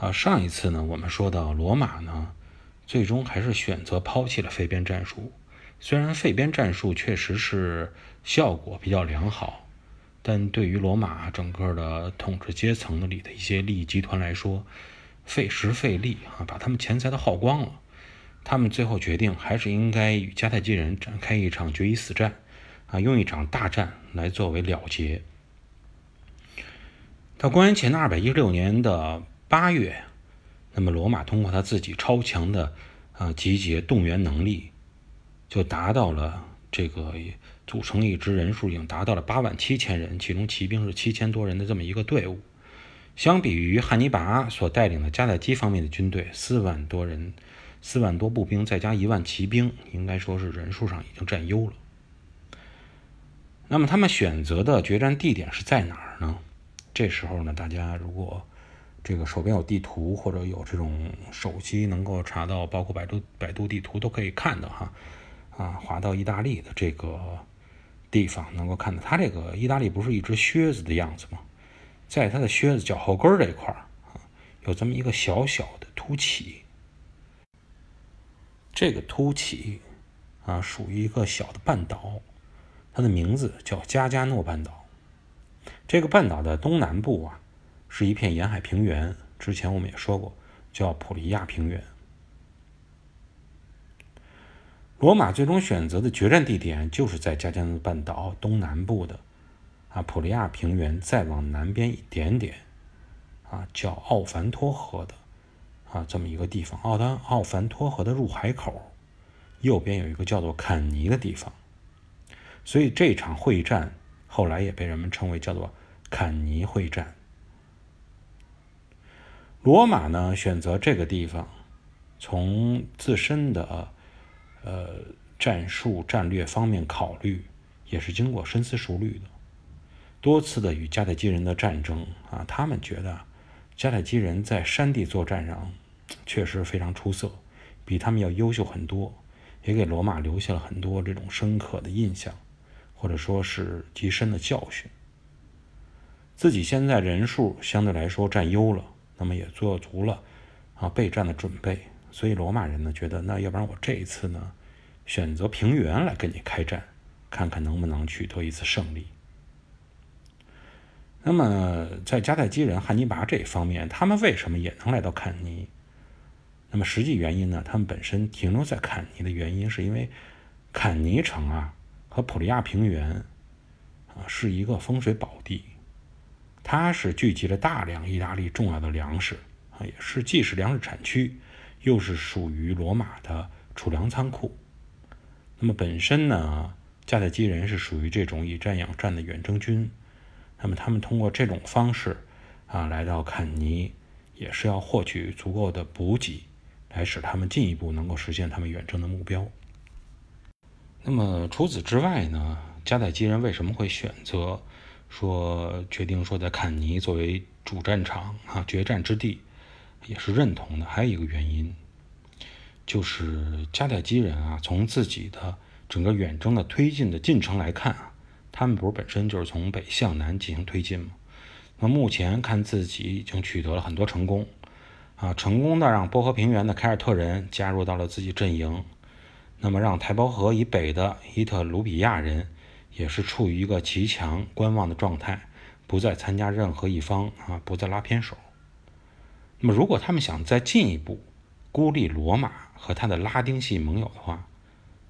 啊，上一次呢，我们说到罗马呢，最终还是选择抛弃了废边战术。虽然废边战术确实是效果比较良好，但对于罗马整个的统治阶层里的一些利益集团来说，费时费力啊，把他们钱财都耗光了。他们最后决定，还是应该与迦太基人展开一场决一死战，啊，用一场大战来作为了结。到公元前的二百一十六年的八月，那么罗马通过他自己超强的啊集结动员能力，就达到了这个组成一支人数已经达到了八万七千人，其中骑兵是七千多人的这么一个队伍。相比于汉尼拔所带领的迦太基方面的军队，四万多人。四万多步兵再加一万骑兵，应该说是人数上已经占优了。那么他们选择的决战地点是在哪儿呢？这时候呢，大家如果这个手边有地图或者有这种手机能够查到，包括百度百度地图都可以看到哈。啊，滑到意大利的这个地方，能够看到它这个意大利不是一只靴子的样子吗？在它的靴子脚后跟这块儿啊，有这么一个小小的凸起。这个凸起啊，属于一个小的半岛，它的名字叫加加诺半岛。这个半岛的东南部啊，是一片沿海平原。之前我们也说过，叫普利亚平原。罗马最终选择的决战地点就是在加加诺半岛东南部的啊普利亚平原，再往南边一点点啊，叫奥凡托河的。啊，这么一个地方，奥丹奥凡托河的入海口，右边有一个叫做坎尼的地方，所以这场会战后来也被人们称为叫做坎尼会战。罗马呢选择这个地方，从自身的呃战术战略方面考虑，也是经过深思熟虑的。多次的与迦太基人的战争啊，他们觉得迦太基人在山地作战上。确实非常出色，比他们要优秀很多，也给罗马留下了很多这种深刻的印象，或者说是极深的教训。自己现在人数相对来说占优了，那么也做足了啊备战的准备，所以罗马人呢觉得，那要不然我这一次呢选择平原来跟你开战，看看能不能取得一次胜利。那么在迦太基人汉尼拔这一方面，他们为什么也能来到坎尼？那么实际原因呢？他们本身停留在坎尼的原因，是因为坎尼城啊和普利亚平原啊是一个风水宝，它是聚集了大量意大利重要的粮食啊，也是既是粮食产区，又是属于罗马的储粮仓库。那么本身呢，迦太基人是属于这种以战养战的远征军，那么他们通过这种方式啊来到坎尼，也是要获取足够的补给。来使他们进一步能够实现他们远征的目标。那么除此之外呢？迦太基人为什么会选择说决定说在坎尼作为主战场啊决战之地，也是认同的。还有一个原因，就是迦太基人啊，从自己的整个远征的推进的进程来看啊，他们不是本身就是从北向南进行推进吗？那目前看自己已经取得了很多成功。啊，成功的让波河平原的凯尔特人加入到了自己阵营，那么让台伯河以北的伊特鲁比亚人也是处于一个极强观望的状态，不再参加任何一方啊，不再拉偏手。那么，如果他们想再进一步孤立罗马和他的拉丁系盟友的话，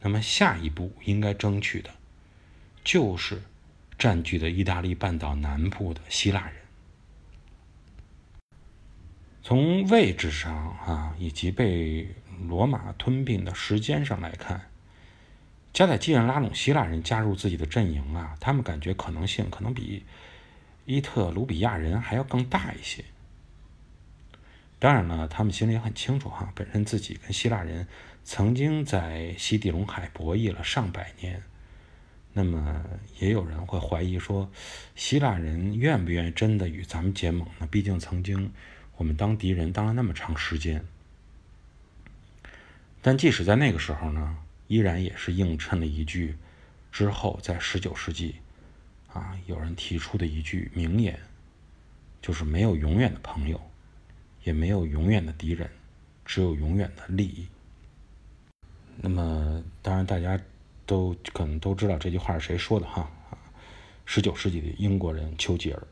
那么下一步应该争取的就是占据的意大利半岛南部的希腊人。从位置上啊，以及被罗马吞并的时间上来看，加太基人拉拢希腊人加入自己的阵营啊，他们感觉可能性可能比伊特鲁比亚人还要更大一些。当然了，他们心里也很清楚哈，本身自己跟希腊人曾经在西地中海博弈了上百年，那么也有人会怀疑说，希腊人愿不愿意真的与咱们结盟呢？毕竟曾经。我们当敌人当了那么长时间，但即使在那个时候呢，依然也是映衬了一句之后在十九世纪啊有人提出的一句名言，就是没有永远的朋友，也没有永远的敌人，只有永远的利益。那么，当然大家都可能都知道这句话是谁说的哈啊，十九世纪的英国人丘吉尔。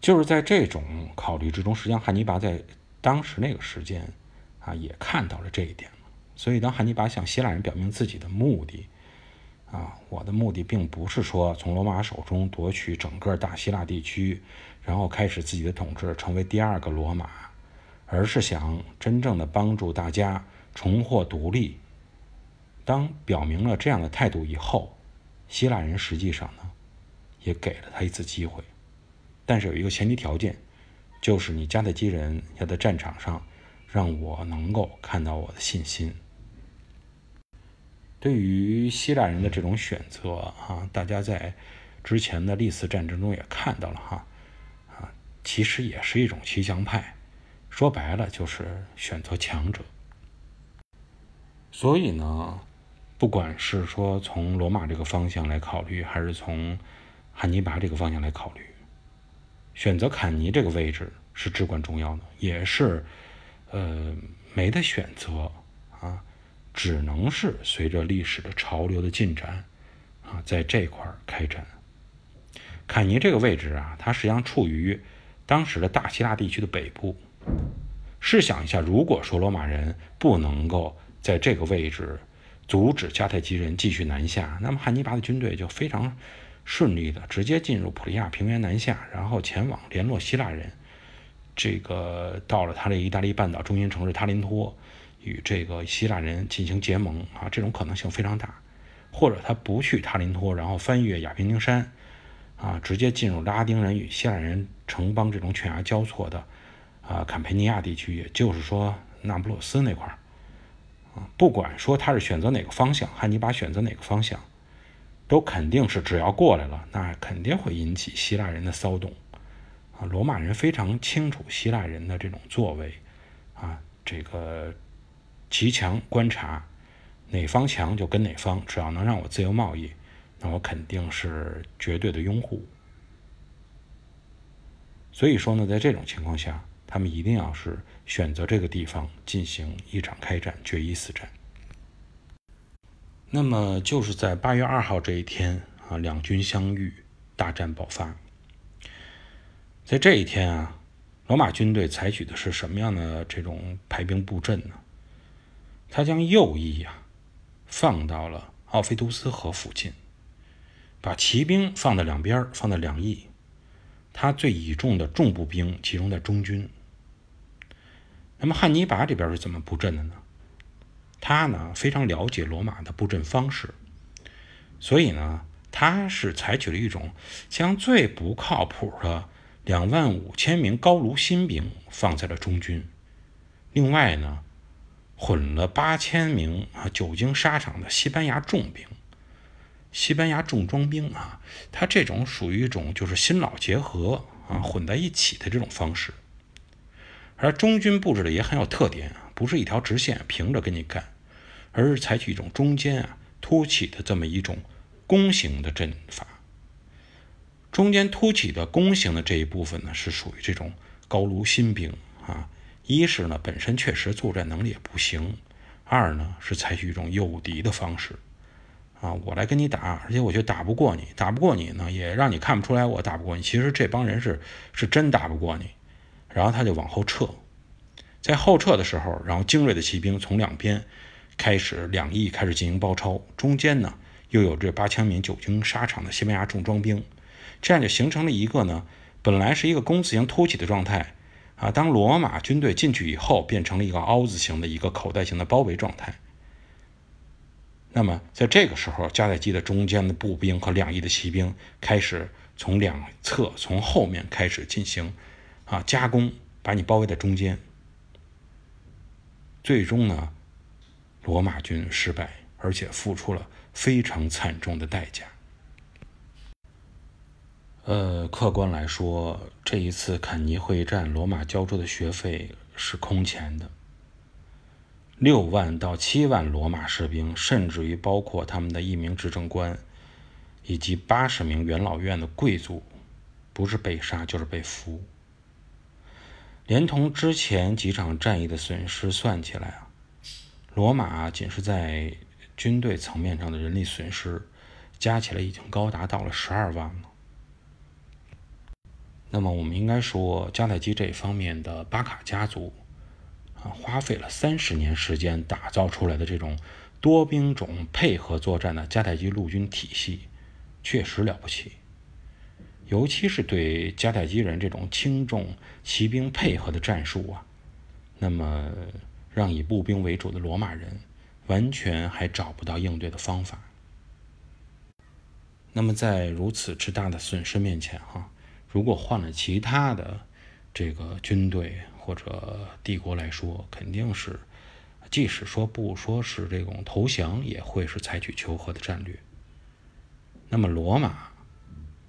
就是在这种考虑之中，实际上汉尼拔在当时那个时间啊也看到了这一点所以，当汉尼拔向希腊人表明自己的目的啊，我的目的并不是说从罗马手中夺取整个大希腊地区，然后开始自己的统治，成为第二个罗马，而是想真正的帮助大家重获独立。当表明了这样的态度以后，希腊人实际上呢，也给了他一次机会。但是有一个前提条件，就是你迦太基人要在战场上让我能够看到我的信心。对于希腊人的这种选择啊，大家在之前的历次战争中也看到了哈啊，其实也是一种骑墙派，说白了就是选择强者。所以呢，不管是说从罗马这个方向来考虑，还是从汉尼拔这个方向来考虑。选择坎尼这个位置是至关重要的，也是，呃，没得选择，只能是随着历史的潮流的进展啊，在这块开展。坎尼这个位置啊，它实际上处于当时的大希腊地区的北部。试想一下，如果说罗马人不能够在这个位置阻止迦太基人继续南下，那么汉尼拔的军队就非常。顺利的直接进入普利亚平原南下，然后前往联络希腊人。这个到了他的意大利半岛中心城市塔林托，与这个希腊人进行结盟啊，这种可能性非常大。或者他不去塔林托，然后翻越亚平宁山，啊，直接进入拉丁人与希腊人城邦这种犬牙交错的啊坎培尼亚地区，也就是说那不勒斯那块儿啊。不管说他是选择哪个方向，汉尼拔选择哪个方向。都肯定是，只要过来了，那肯定会引起希腊人的骚动，啊，罗马人非常清楚希腊人的这种作为，啊，这个骑墙观察，哪方强就跟哪方，只要能让我自由贸易，那我肯定是绝对的拥护。所以说呢，在这种情况下，他们一定要是选择这个地方进行一场开战，决一死战。那么就是在八月二号这一天啊，两军相遇，大战爆发。在这一天啊，罗马军队采取的是什么样的这种排兵布阵呢？他将右翼啊放到了奥菲图斯河附近，把骑兵放在两边，放在两翼。他最倚重的重步兵集中在中军。那么汉尼拔这边是怎么布阵的呢？他呢非常了解罗马的布阵方式，所以呢，他是采取了一种将最不靠谱的两万五千名高卢新兵放在了中军，另外呢，混了八千名啊久经沙场的西班牙重兵，西班牙重装兵啊，他这种属于一种就是新老结合啊混在一起的这种方式，而中军布置的也很有特点。不是一条直线平着跟你干，而是采取一种中间啊凸起的这么一种弓形的阵法。中间凸起的弓形的这一部分呢，是属于这种高卢新兵啊。一是呢本身确实作战能力也不行，二呢是采取一种诱敌的方式啊，我来跟你打，而且我就打不过你，打不过你呢也让你看不出来我打不过你，其实这帮人是是真打不过你，然后他就往后撤。在后撤的时候，然后精锐的骑兵从两边开始两翼开始进行包抄，中间呢又有这八千名久经沙场的西班牙重装兵，这样就形成了一个呢本来是一个弓字形凸起的状态啊，当罗马军队进去以后，变成了一个凹字形的一个口袋型的包围状态。那么在这个时候，迦太基的中间的步兵和两翼的骑兵开始从两侧从后面开始进行啊加攻，把你包围在中间。最终呢，罗马军失败，而且付出了非常惨重的代价。呃，客观来说，这一次坎尼会战，罗马交出的学费是空前的，六万到七万罗马士兵，甚至于包括他们的一名执政官，以及八十名元老院的贵族，不是被杀就是被俘。连同之前几场战役的损失算起来啊，罗马仅是在军队层面上的人力损失，加起来已经高达到了十二万了。那么我们应该说，迦太基这方面的巴卡家族啊，花费了三十年时间打造出来的这种多兵种配合作战的迦太基陆军体系，确实了不起。尤其是对迦太基人这种轻重骑兵配合的战术啊，那么让以步兵为主的罗马人完全还找不到应对的方法。那么在如此之大的损失面前，哈，如果换了其他的这个军队或者帝国来说，肯定是即使说不说是这种投降，也会是采取求和的战略。那么罗马。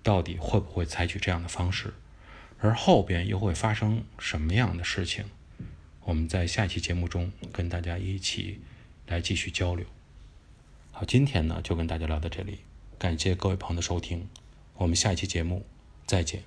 到底会不会采取这样的方式？而后边又会发生什么样的事情？我们在下期节目中跟大家一起来继续交流。好，今天呢就跟大家聊到这里，感谢各位朋友的收听，我们下一期节目再见。